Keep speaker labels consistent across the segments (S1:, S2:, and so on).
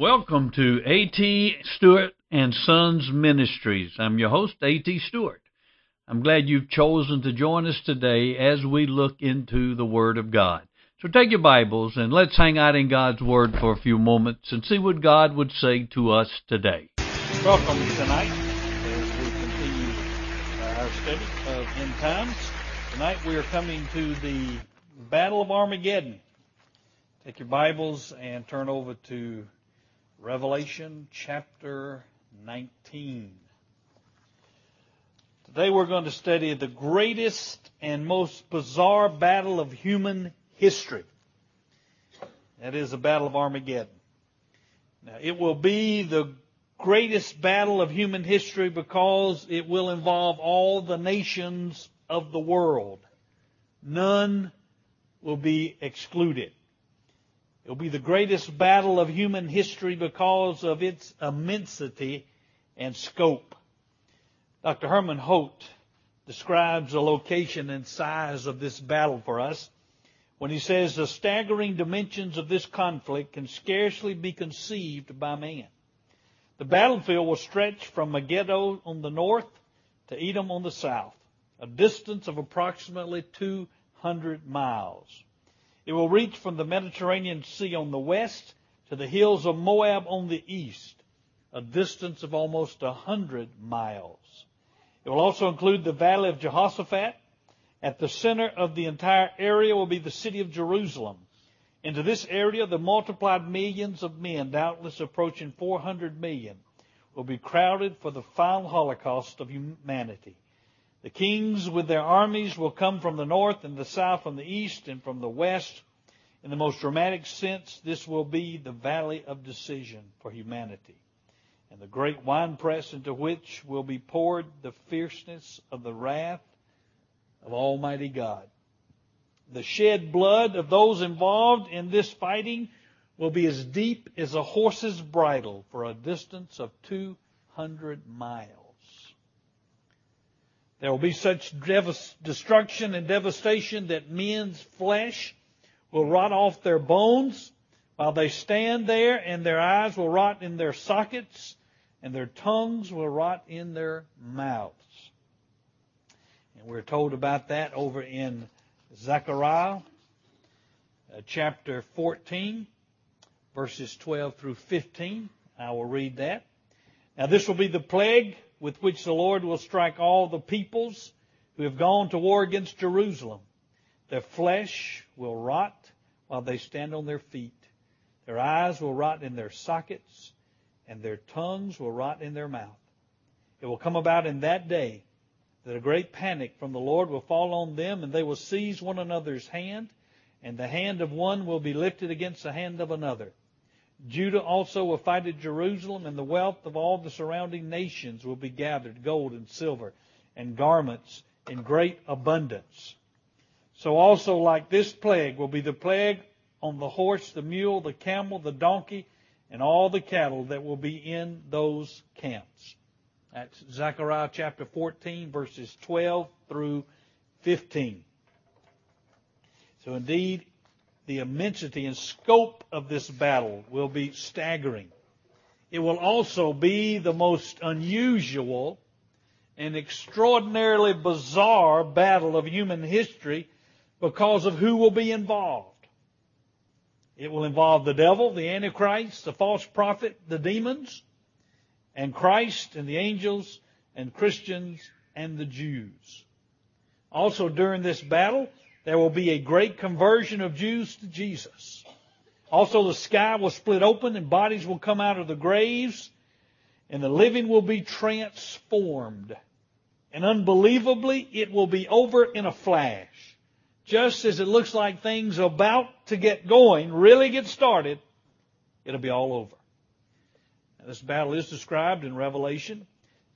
S1: Welcome to A.T. Stewart and Sons Ministries. I'm your host, A.T. Stewart. I'm glad you've chosen to join us today as we look into the Word of God. So take your Bibles and let's hang out in God's Word for a few moments and see what God would say to us today.
S2: Welcome tonight as we continue uh, our study of end times. Tonight we are coming to the Battle of Armageddon. Take your Bibles and turn over to Revelation chapter 19. Today we're going to study the greatest and most bizarre battle of human history. That is the Battle of Armageddon. Now, it will be the greatest battle of human history because it will involve all the nations of the world. None will be excluded. It will be the greatest battle of human history because of its immensity and scope. Dr. Herman Hoyt describes the location and size of this battle for us when he says the staggering dimensions of this conflict can scarcely be conceived by man. The battlefield will stretch from Megiddo on the north to Edom on the south, a distance of approximately 200 miles. It will reach from the Mediterranean Sea on the west to the hills of Moab on the east, a distance of almost a hundred miles. It will also include the valley of Jehoshaphat. At the center of the entire area will be the city of Jerusalem. Into this area, the multiplied millions of men, doubtless approaching 400 million, will be crowded for the final holocaust of humanity. The kings with their armies will come from the north and the south, from the east and from the west. In the most dramatic sense, this will be the valley of decision for humanity and the great winepress into which will be poured the fierceness of the wrath of Almighty God. The shed blood of those involved in this fighting will be as deep as a horse's bridle for a distance of 200 miles. There will be such destruction and devastation that men's flesh will rot off their bones while they stand there, and their eyes will rot in their sockets, and their tongues will rot in their mouths. And we're told about that over in Zechariah uh, chapter 14, verses 12 through 15. I will read that. Now, this will be the plague with which the Lord will strike all the peoples who have gone to war against Jerusalem. Their flesh will rot while they stand on their feet. Their eyes will rot in their sockets, and their tongues will rot in their mouth. It will come about in that day that a great panic from the Lord will fall on them, and they will seize one another's hand, and the hand of one will be lifted against the hand of another. Judah also will fight at Jerusalem, and the wealth of all the surrounding nations will be gathered, gold and silver, and garments in great abundance. So also like this plague will be the plague on the horse, the mule, the camel, the donkey, and all the cattle that will be in those camps. That's Zechariah chapter 14 verses 12 through 15. So indeed, the immensity and scope of this battle will be staggering. It will also be the most unusual and extraordinarily bizarre battle of human history because of who will be involved. It will involve the devil, the Antichrist, the false prophet, the demons, and Christ and the angels and Christians and the Jews. Also during this battle, there will be a great conversion of Jews to Jesus. Also the sky will split open and bodies will come out of the graves and the living will be transformed. And unbelievably, it will be over in a flash. Just as it looks like things about to get going, really get started, it'll be all over. Now, this battle is described in Revelation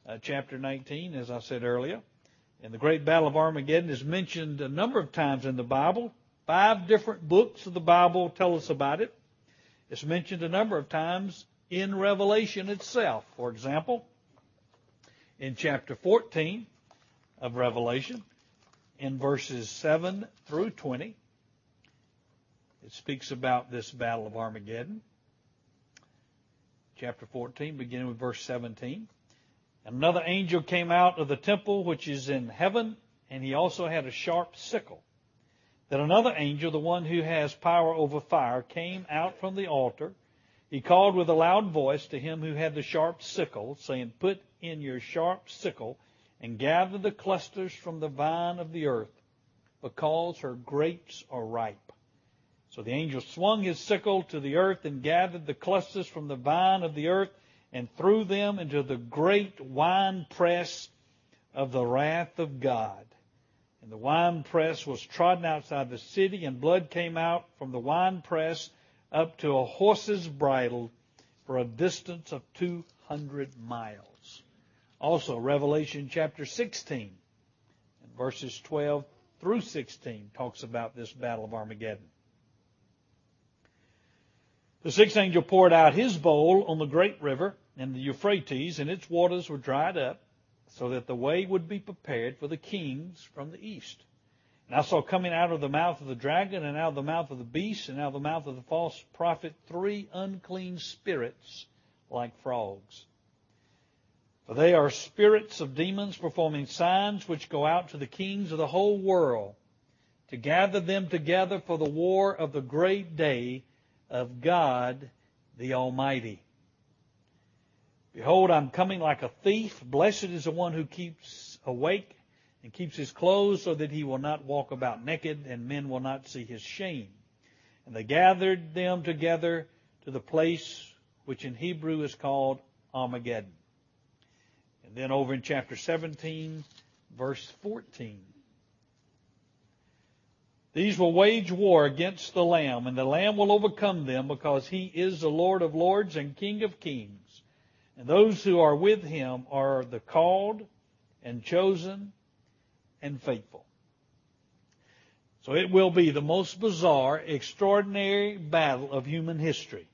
S2: uh, chapter 19, as I said earlier. And the great battle of Armageddon is mentioned a number of times in the Bible. Five different books of the Bible tell us about it. It's mentioned a number of times in Revelation itself. For example, in chapter 14 of Revelation, in verses 7 through 20, it speaks about this battle of Armageddon. chapter 14, beginning with verse 17. Another angel came out of the temple which is in heaven, and he also had a sharp sickle. Then another angel, the one who has power over fire, came out from the altar. He called with a loud voice to him who had the sharp sickle, saying, Put in your sharp sickle and gather the clusters from the vine of the earth, because her grapes are ripe. So the angel swung his sickle to the earth and gathered the clusters from the vine of the earth and threw them into the great wine press of the wrath of God. And the wine press was trodden outside the city, and blood came out from the wine press up to a horse's bridle for a distance of 200 miles. Also, Revelation chapter 16, verses 12 through 16, talks about this battle of Armageddon. The sixth angel poured out his bowl on the great river and the Euphrates, and its waters were dried up, so that the way would be prepared for the kings from the east. And I saw coming out of the mouth of the dragon, and out of the mouth of the beast, and out of the mouth of the false prophet, three unclean spirits like frogs. For they are spirits of demons performing signs which go out to the kings of the whole world to gather them together for the war of the great day of God the Almighty. Behold, I'm coming like a thief. Blessed is the one who keeps awake and keeps his clothes so that he will not walk about naked and men will not see his shame. And they gathered them together to the place which in Hebrew is called Armageddon. And then over in chapter 17, verse 14. These will wage war against the Lamb, and the Lamb will overcome them because he is the Lord of lords and King of kings. And those who are with him are the called and chosen and faithful. So it will be the most bizarre, extraordinary battle of human history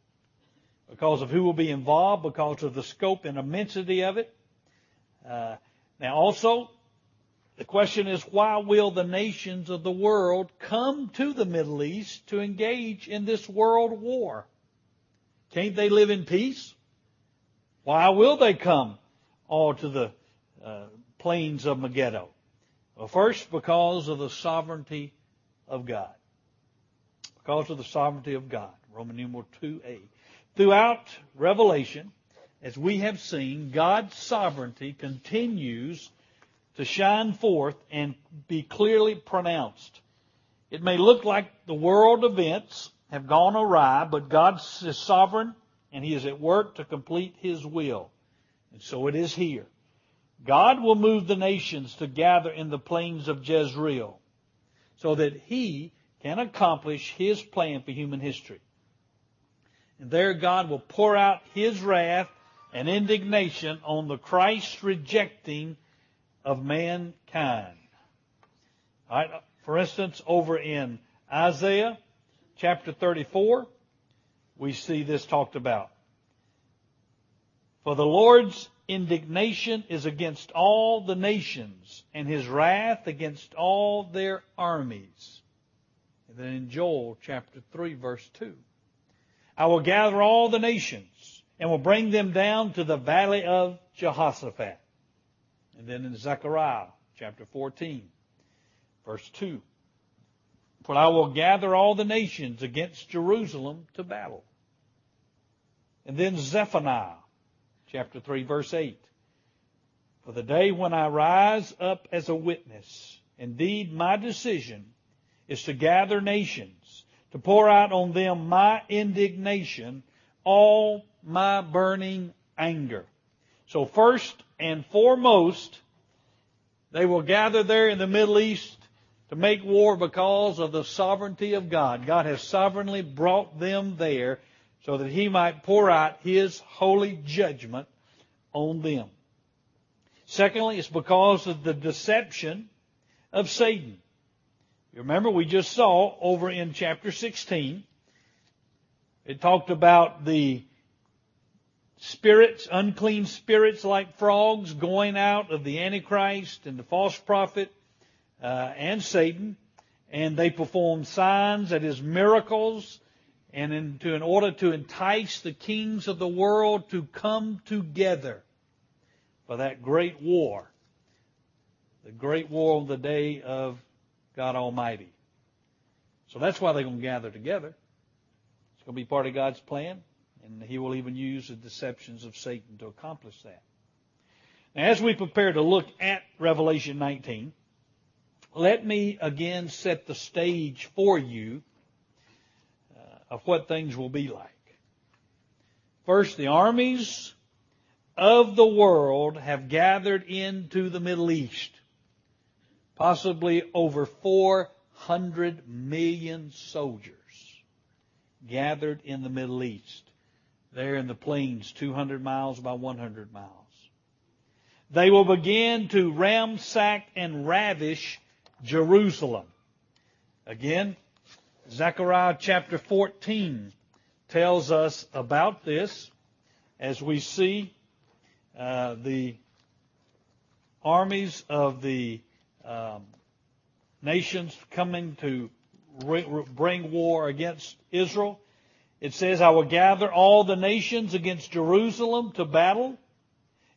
S2: because of who will be involved, because of the scope and immensity of it. Uh, now also, the question is why will the nations of the world come to the Middle East to engage in this world war? Can't they live in peace? Why will they come all to the uh, plains of Megiddo? Well, first, because of the sovereignty of God. Because of the sovereignty of God. Roman numeral 2a. Throughout Revelation, as we have seen, God's sovereignty continues to shine forth and be clearly pronounced. It may look like the world events have gone awry, but God is sovereign and He is at work to complete His will. And so it is here. God will move the nations to gather in the plains of Jezreel so that He can accomplish His plan for human history. And there God will pour out His wrath and indignation on the Christ rejecting of mankind. All right. For instance, over in Isaiah chapter 34, we see this talked about. For the Lord's indignation is against all the nations, and his wrath against all their armies. And then in Joel chapter 3 verse 2. I will gather all the nations and will bring them down to the valley of Jehoshaphat. And then in Zechariah chapter 14 verse 2. For I will gather all the nations against Jerusalem to battle. And then Zephaniah chapter 3 verse 8. For the day when I rise up as a witness, indeed my decision is to gather nations, to pour out on them my indignation, all my burning anger. So first and foremost, they will gather there in the Middle East to make war because of the sovereignty of God. God has sovereignly brought them there so that he might pour out his holy judgment on them. Secondly, it's because of the deception of Satan. You remember we just saw over in chapter 16, it talked about the spirits, unclean spirits like frogs going out of the Antichrist and the false prophet uh, and Satan, and they performed signs, that is miracles, and into, in order to entice the kings of the world to come together for that great war, the great war on the day of God Almighty. So that's why they're going to gather together. It's going to be part of God's plan, and He will even use the deceptions of Satan to accomplish that. Now, as we prepare to look at Revelation 19, let me again set the stage for you of what things will be like. First, the armies of the world have gathered into the Middle East. Possibly over 400 million soldiers gathered in the Middle East. There in the plains, 200 miles by 100 miles. They will begin to ransack and ravish Jerusalem. Again, Zechariah chapter 14 tells us about this as we see uh, the armies of the um, nations coming to re- bring war against Israel. It says, I will gather all the nations against Jerusalem to battle,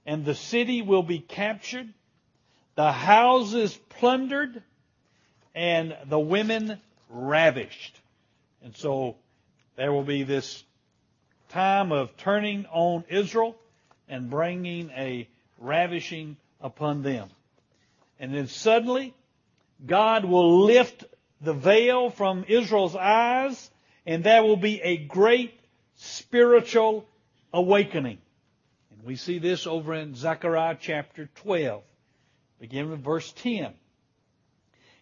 S2: and the city will be captured, the houses plundered, and the women ravished. And so there will be this time of turning on Israel and bringing a ravishing upon them. And then suddenly, God will lift the veil from Israel's eyes, and there will be a great spiritual awakening. And we see this over in Zechariah chapter 12, beginning with verse 10.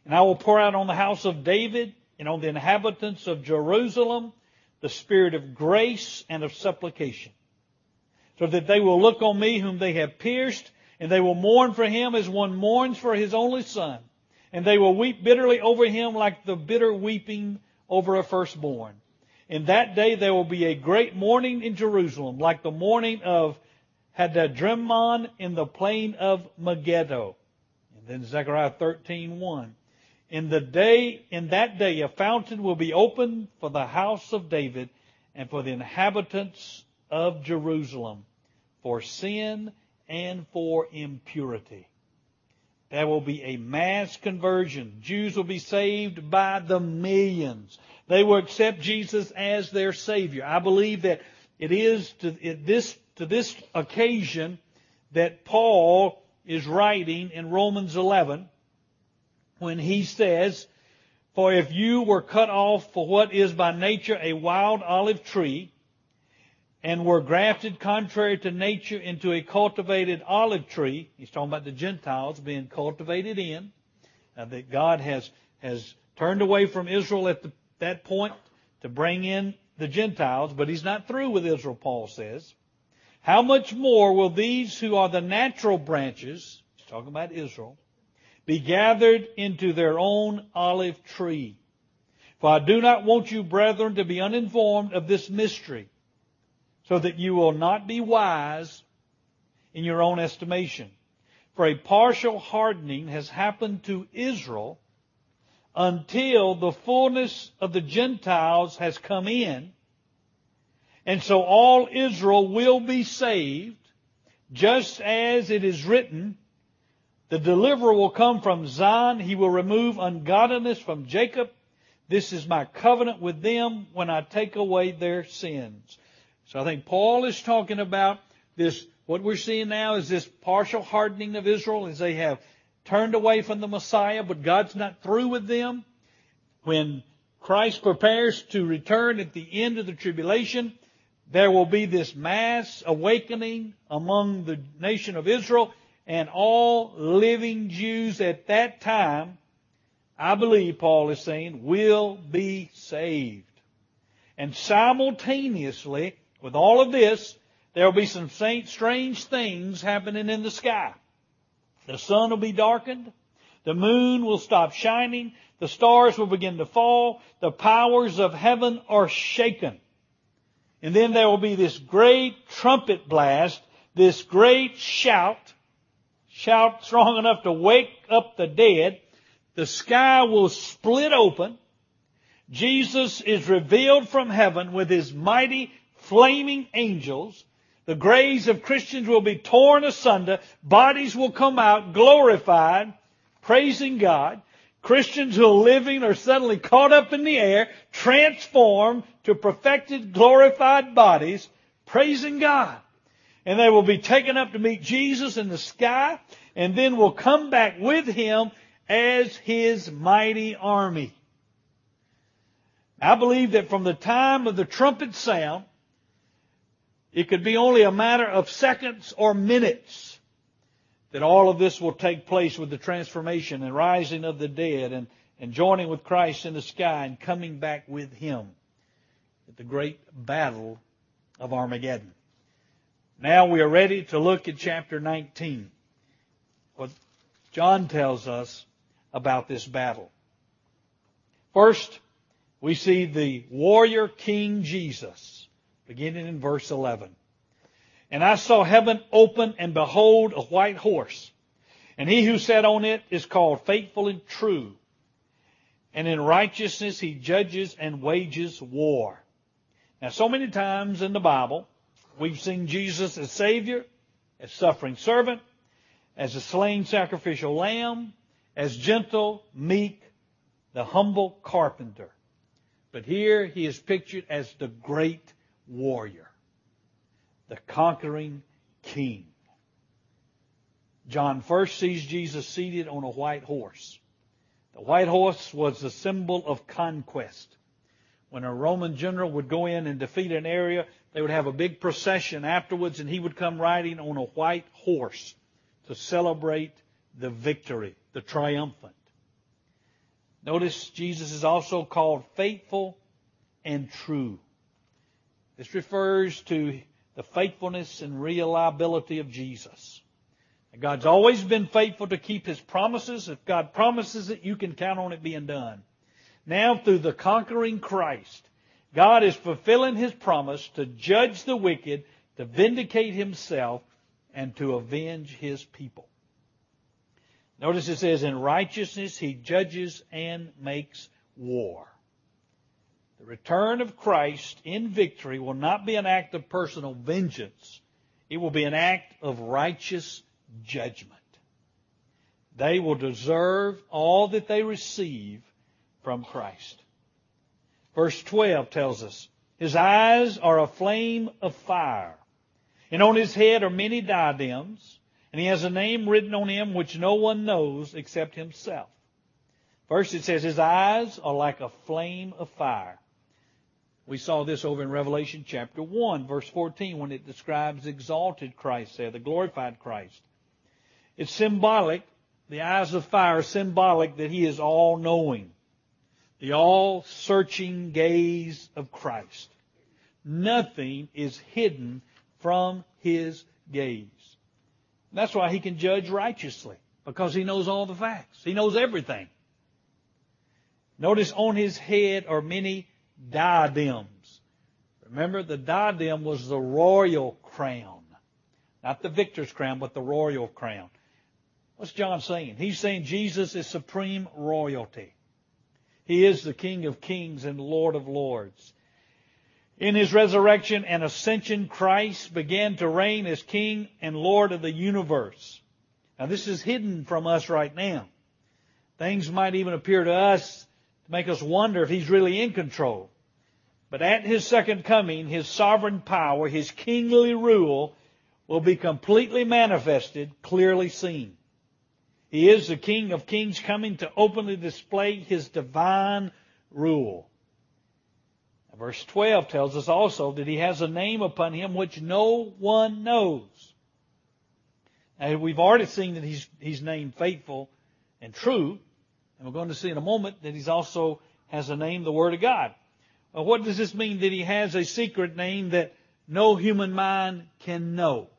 S2: And I will pour out on the house of David and on the inhabitants of Jerusalem the spirit of grace and of supplication, so that they will look on me whom they have pierced, and they will mourn for him as one mourns for his only son, and they will weep bitterly over him like the bitter weeping over a firstborn. In that day there will be a great mourning in Jerusalem, like the mourning of Hadadrimmon in the plain of Megiddo. And then Zechariah 13:1. In the day, in that day, a fountain will be opened for the house of David and for the inhabitants of Jerusalem for sin and for impurity. There will be a mass conversion. Jews will be saved by the millions. They will accept Jesus as their Savior. I believe that it is to this, to this occasion that Paul is writing in Romans 11 when he says, For if you were cut off for what is by nature a wild olive tree, and were grafted contrary to nature into a cultivated olive tree, he's talking about the Gentiles being cultivated in, uh, that God has, has turned away from Israel at the, that point to bring in the Gentiles, but he's not through with Israel, Paul says. How much more will these who are the natural branches, he's talking about Israel, be gathered into their own olive tree. For I do not want you, brethren, to be uninformed of this mystery, so that you will not be wise in your own estimation. For a partial hardening has happened to Israel until the fullness of the Gentiles has come in, and so all Israel will be saved, just as it is written, the deliverer will come from Zion. He will remove ungodliness from Jacob. This is my covenant with them when I take away their sins. So I think Paul is talking about this, what we're seeing now is this partial hardening of Israel as they have turned away from the Messiah, but God's not through with them. When Christ prepares to return at the end of the tribulation, there will be this mass awakening among the nation of Israel and all living Jews at that time, I believe Paul is saying, will be saved. And simultaneously, with all of this, there will be some strange things happening in the sky. The sun will be darkened. The moon will stop shining. The stars will begin to fall. The powers of heaven are shaken. And then there will be this great trumpet blast, this great shout, shout strong enough to wake up the dead, the sky will split open, Jesus is revealed from heaven with his mighty flaming angels. The graves of Christians will be torn asunder. Bodies will come out glorified, praising God. Christians who are living are suddenly caught up in the air, transformed to perfected, glorified bodies, praising God. And they will be taken up to meet Jesus in the sky, and then will come back with Him as His mighty army. I believe that from the time of the trumpet sound, it could be only a matter of seconds or minutes that all of this will take place with the transformation and rising of the dead and, and joining with Christ in the sky and coming back with Him at the great battle of Armageddon. Now we are ready to look at chapter 19. What John tells us about this battle. First, we see the warrior King Jesus, beginning in verse 11. And I saw heaven open, and behold, a white horse. And he who sat on it is called faithful and true. And in righteousness he judges and wages war. Now, so many times in the Bible, we've seen Jesus as Savior, as suffering servant, as a slain sacrificial lamb, as gentle, meek, the humble carpenter. But here he is pictured as the great warrior, the conquering king. John first sees Jesus seated on a white horse. The white horse was the symbol of conquest. When a Roman general would go in and defeat an area, they would have a big procession afterwards and he would come riding on a white horse to celebrate the victory, the triumphant. Notice Jesus is also called faithful and true. This refers to the faithfulness and reliability of Jesus. God's always been faithful to keep His promises. If God promises it, you can count on it being done. Now, through the conquering Christ, God is fulfilling His promise to judge the wicked, to vindicate Himself, and to avenge His people. Notice it says, in righteousness he judges and makes war. The return of Christ in victory will not be an act of personal vengeance. It will be an act of righteous judgment. They will deserve all that they receive from Christ. Verse 12 tells us, His eyes are a flame of fire, and on his head are many diadems, and he has a name written on him which no one knows except himself. First it says his eyes are like a flame of fire. We saw this over in Revelation chapter 1 verse 14 when it describes exalted Christ there, the glorified Christ. It's symbolic, the eyes of fire symbolic that he is all knowing. The all searching gaze of Christ. Nothing is hidden from his gaze. That's why he can judge righteously, because he knows all the facts. He knows everything. Notice on his head are many diadems. Remember, the diadem was the royal crown. Not the victor's crown, but the royal crown. What's John saying? He's saying Jesus is supreme royalty. He is the King of kings and Lord of lords. In his resurrection and ascension, Christ began to reign as King and Lord of the universe. Now this is hidden from us right now. Things might even appear to us to make us wonder if he's really in control. But at his second coming, his sovereign power, his kingly rule will be completely manifested, clearly seen. He is the King of kings coming to openly display his divine rule. Verse 12 tells us also that he has a name upon him which no one knows. Now, we've already seen that he's, he's named faithful and true, and we're going to see in a moment that he's also has a name, the Word of God. Well, what does this mean that he has a secret name that no human mind can know?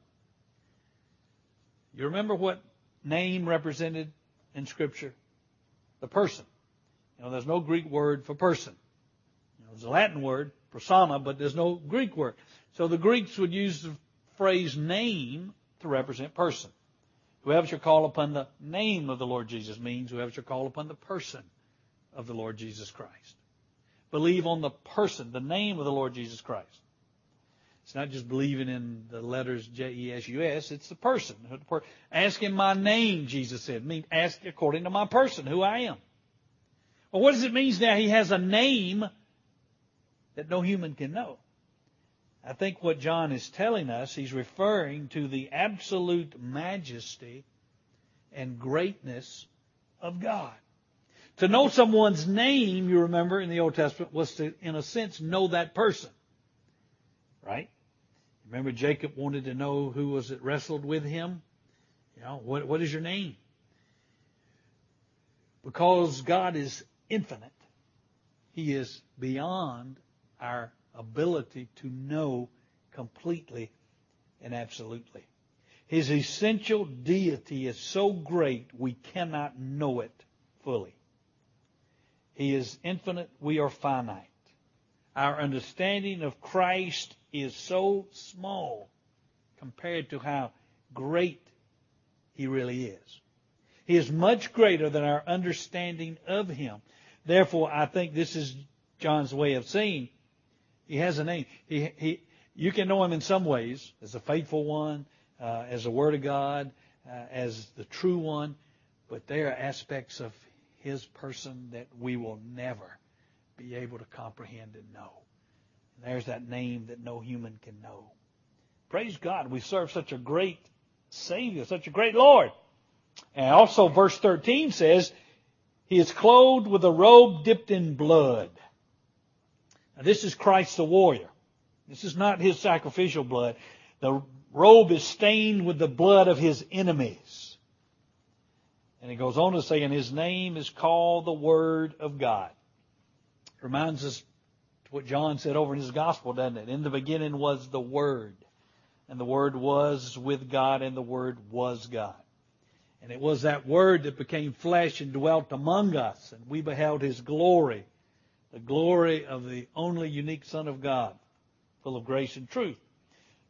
S2: You remember what name represented in Scripture? The person. You know, there's no Greek word for person. It's a Latin word, persona, but there's no Greek word. So the Greeks would use the phrase name to represent person. Whoever shall call upon the name of the Lord Jesus means whoever shall call upon the person of the Lord Jesus Christ. believe on the person, the name of the Lord Jesus Christ. It's not just believing in the letters J-E-S-U-S, it's the person. Ask him my name, Jesus said. Mean, ask according to my person, who I am. Well, what does it mean now he has a name that no human can know? I think what John is telling us, he's referring to the absolute majesty and greatness of God. To know someone's name, you remember in the Old Testament, was to, in a sense, know that person. Right? Remember Jacob wanted to know who was it wrestled with him? You know, what, what is your name? Because God is infinite, He is beyond our ability to know completely and absolutely. His essential deity is so great we cannot know it fully. He is infinite, we are finite. Our understanding of Christ is so small compared to how great He really is. He is much greater than our understanding of Him. Therefore, I think this is John's way of saying he has a name. He, he, you can know him in some ways as a faithful one, uh, as a Word of God, uh, as the true one, but there are aspects of his person that we will never be able to comprehend and know. There's that name that no human can know. Praise God, we serve such a great Savior, such a great Lord. And also verse 13 says, He is clothed with a robe dipped in blood. Now, this is Christ the warrior. This is not his sacrificial blood. The robe is stained with the blood of his enemies. And he goes on to say, and his name is called the Word of God. It reminds us what John said over in his gospel, doesn't it? In the beginning was the Word. And the Word was with God, and the Word was God. And it was that Word that became flesh and dwelt among us, and we beheld His glory the glory of the only unique Son of God, full of grace and truth.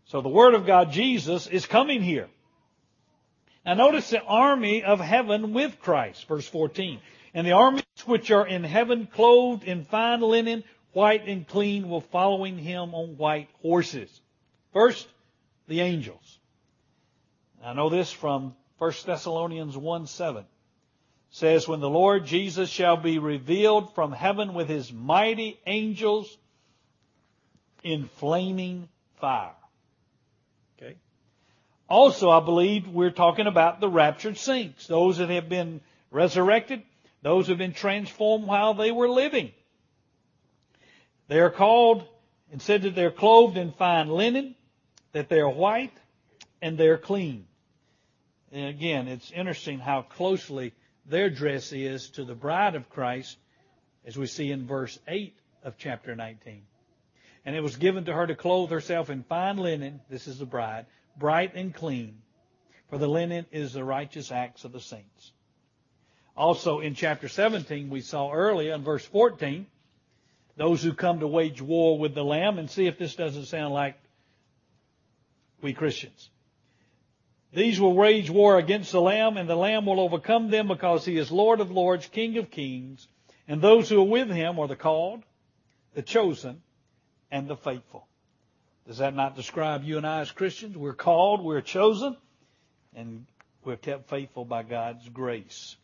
S2: So the Word of God, Jesus, is coming here. Now notice the army of heaven with Christ, verse 14. And the armies which are in heaven clothed in fine linen, white and clean, will following him on white horses. First, the angels. I know this from 1 Thessalonians 1 7 says, When the Lord Jesus shall be revealed from heaven with his mighty angels in flaming fire. Okay. Also, I believe we're talking about the raptured saints, those that have been resurrected, those who have been transformed while they were living. They are called and said that they're clothed in fine linen, that they are white, and they're clean. And again, it's interesting how closely their dress is to the bride of Christ, as we see in verse 8 of chapter 19. And it was given to her to clothe herself in fine linen, this is the bride, bright and clean, for the linen is the righteous acts of the saints. Also in chapter 17, we saw earlier in verse 14, those who come to wage war with the Lamb, and see if this doesn't sound like we Christians. These will wage war against the Lamb, and the Lamb will overcome them because he is Lord of lords, King of kings, and those who are with him are the called, the chosen, and the faithful. Does that not describe you and I as Christians? We're called, we're chosen, and we're kept faithful by God's grace.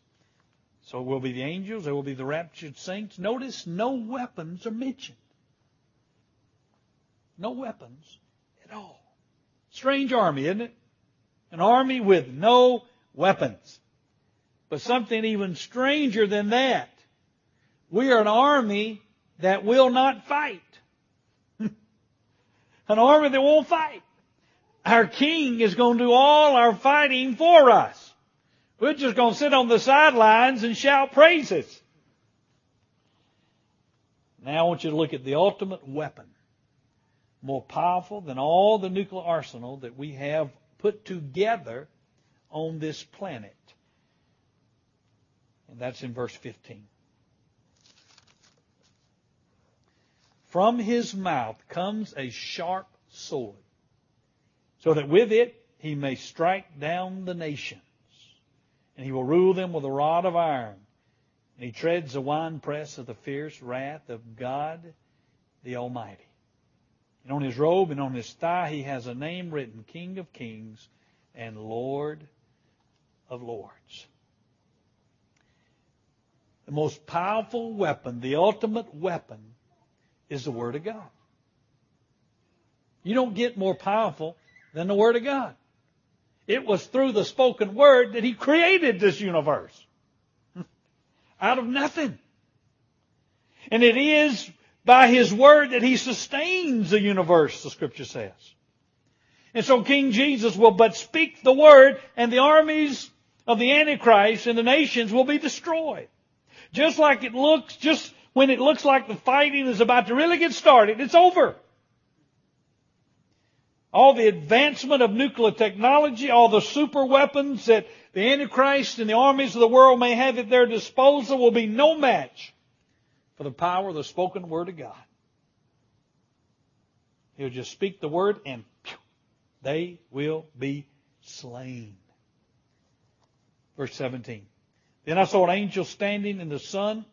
S2: So it will be the angels, there will be the raptured saints. Notice no weapons are mentioned. No weapons at all. Strange army, isn't it? An army with no weapons. But something even stranger than that. We are an army that will not fight. an army that won't fight. Our king is going to do all our fighting for us. We're just going to sit on the sidelines and shout praises. Now I want you to look at the ultimate weapon. More powerful than all the nuclear arsenal that we have put together on this planet. And that's in verse 15. From his mouth comes a sharp sword, so that with it he may strike down the nations, and he will rule them with a rod of iron. and he treads the winepress of the fierce wrath of God the Almighty. And on his robe and on his thigh he has a name written, King of Kings and Lord of Lords. The most powerful weapon, the ultimate weapon, is the Word of God. You don't get more powerful than the Word of God. It was through the spoken Word that He created this universe. Out of nothing. And it is by His Word that He sustains the universe, the Scripture says. And so King Jesus will but speak the Word and the armies of the Antichrist and the nations will be destroyed. Just like it looks, just when it looks like the fighting is about to really get started, it's over. All the advancement of nuclear technology, all the super weapons that the Antichrist and the armies of the world may have at their disposal will be no match for the power of the spoken word of God. He'll just speak the word and they will be slain. Verse 17. Then I saw an angel standing in the sun,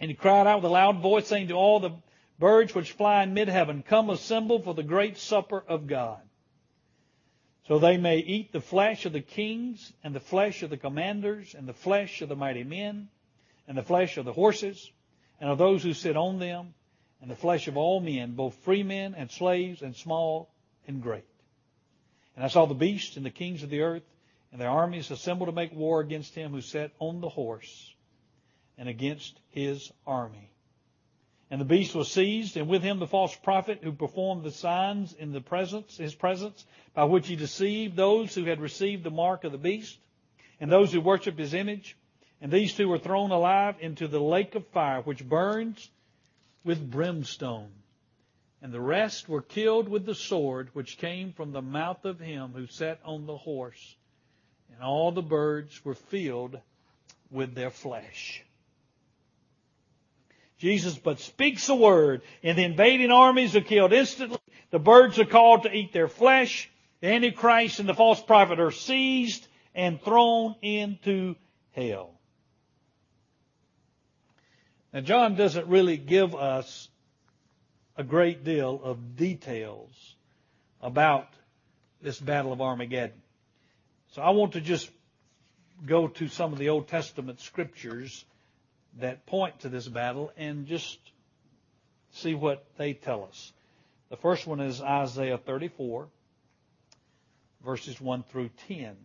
S2: and he cried out with a loud voice, saying to all the birds which fly in mid-heaven, Come assemble for the great supper of God. So they may eat the flesh of the kings, and the flesh of the commanders, and the flesh of the mighty men, and the flesh of the horses, and of those who sit on them, and the flesh of all men, both free men and slaves, and small and great. And I saw the beast and the kings of the earth, and their armies assembled to make war against him who sat on the horse and against his army. And the beast was seized, and with him the false prophet who performed the signs in the presence, his presence, by which he deceived those who had received the mark of the beast, and those who worshipped his image. And these two were thrown alive into the lake of fire, which burns with brimstone. And the rest were killed with the sword which came from the mouth of him who sat on the horse and all the birds were filled with their flesh. Jesus but speaks a word, and the invading armies are killed instantly. The birds are called to eat their flesh. The Antichrist and the false prophet are seized and thrown into hell. Now, John doesn't really give us a great deal of details about this battle of Armageddon. So I want to just go to some of the Old Testament scriptures that point to this battle and just see what they tell us. The first one is Isaiah 34, verses 1 through 10.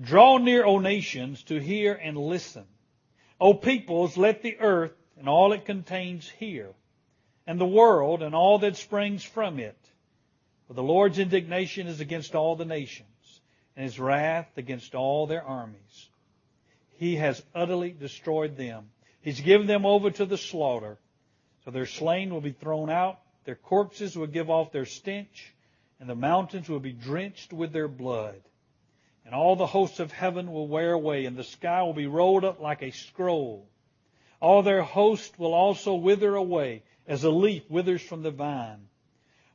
S2: Draw near, O nations, to hear and listen. O peoples, let the earth and all it contains hear, and the world and all that springs from it. For the Lord's indignation is against all the nations, and his wrath against all their armies. He has utterly destroyed them. He's given them over to the slaughter. So their slain will be thrown out, their corpses will give off their stench, and the mountains will be drenched with their blood. And all the hosts of heaven will wear away, and the sky will be rolled up like a scroll. All their host will also wither away, as a leaf withers from the vine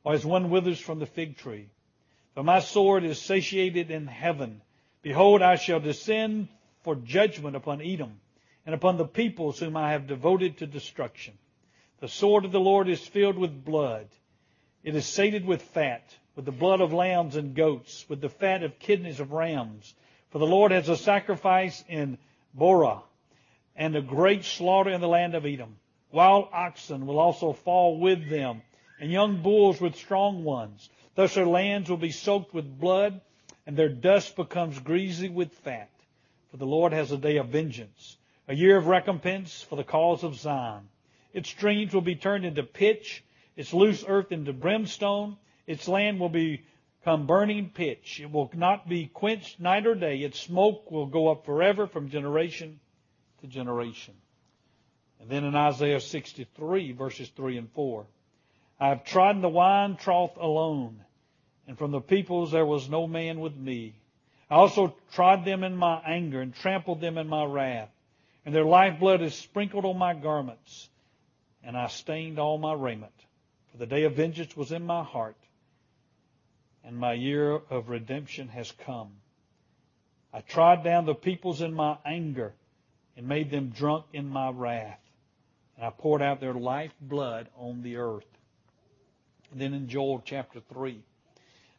S2: or as one withers from the fig tree. For my sword is satiated in heaven. Behold, I shall descend for judgment upon Edom and upon the peoples whom I have devoted to destruction. The sword of the Lord is filled with blood. It is sated with fat, with the blood of lambs and goats, with the fat of kidneys of rams. For the Lord has a sacrifice in Bozrah and a great slaughter in the land of Edom. Wild oxen will also fall with them and young bulls with strong ones. Thus their lands will be soaked with blood, and their dust becomes greasy with fat. For the Lord has a day of vengeance, a year of recompense for the cause of Zion. Its streams will be turned into pitch, its loose earth into brimstone, its land will become burning pitch. It will not be quenched night or day. Its smoke will go up forever from generation to generation. And then in Isaiah 63 verses 3 and 4. I have trodden the wine trough alone, and from the peoples there was no man with me. I also trod them in my anger and trampled them in my wrath, and their lifeblood is sprinkled on my garments, and I stained all my raiment. For the day of vengeance was in my heart, and my year of redemption has come. I trod down the peoples in my anger and made them drunk in my wrath. And I poured out their life blood on the earth. And then in Joel chapter 3,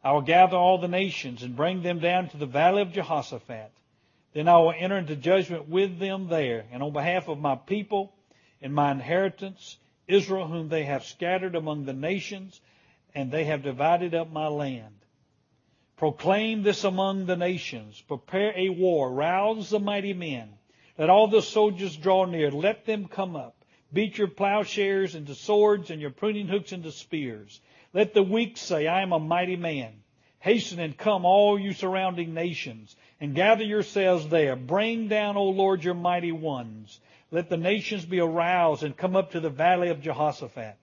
S2: I will gather all the nations and bring them down to the valley of Jehoshaphat. Then I will enter into judgment with them there, and on behalf of my people and my inheritance, Israel, whom they have scattered among the nations, and they have divided up my land. Proclaim this among the nations. Prepare a war. Rouse the mighty men. Let all the soldiers draw near. Let them come up. Beat your plowshares into swords and your pruning hooks into spears. Let the weak say, I am a mighty man. Hasten and come, all you surrounding nations, and gather yourselves there. Bring down, O Lord, your mighty ones. Let the nations be aroused and come up to the valley of Jehoshaphat.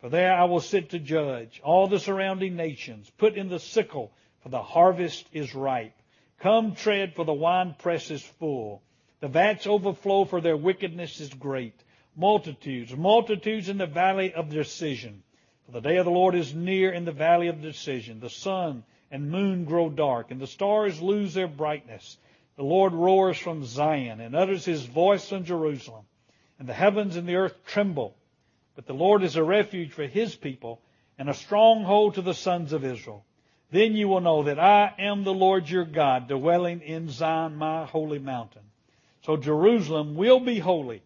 S2: For there I will sit to judge all the surrounding nations. Put in the sickle for the harvest is ripe. Come tread, for the winepress is full. The vats overflow, for their wickedness is great. Multitudes, multitudes in the valley of decision. For the day of the Lord is near in the valley of decision. The sun and moon grow dark, and the stars lose their brightness. The Lord roars from Zion and utters his voice from Jerusalem. And the heavens and the earth tremble. But the Lord is a refuge for his people and a stronghold to the sons of Israel. Then you will know that I am the Lord your God, dwelling in Zion, my holy mountain. So Jerusalem will be holy,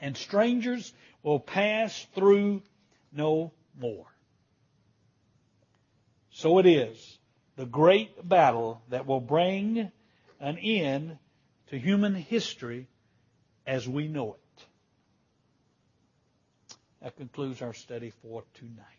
S2: and strangers will pass through no more. So it is the great battle that will bring an end to human history as we know it. That concludes our study for tonight.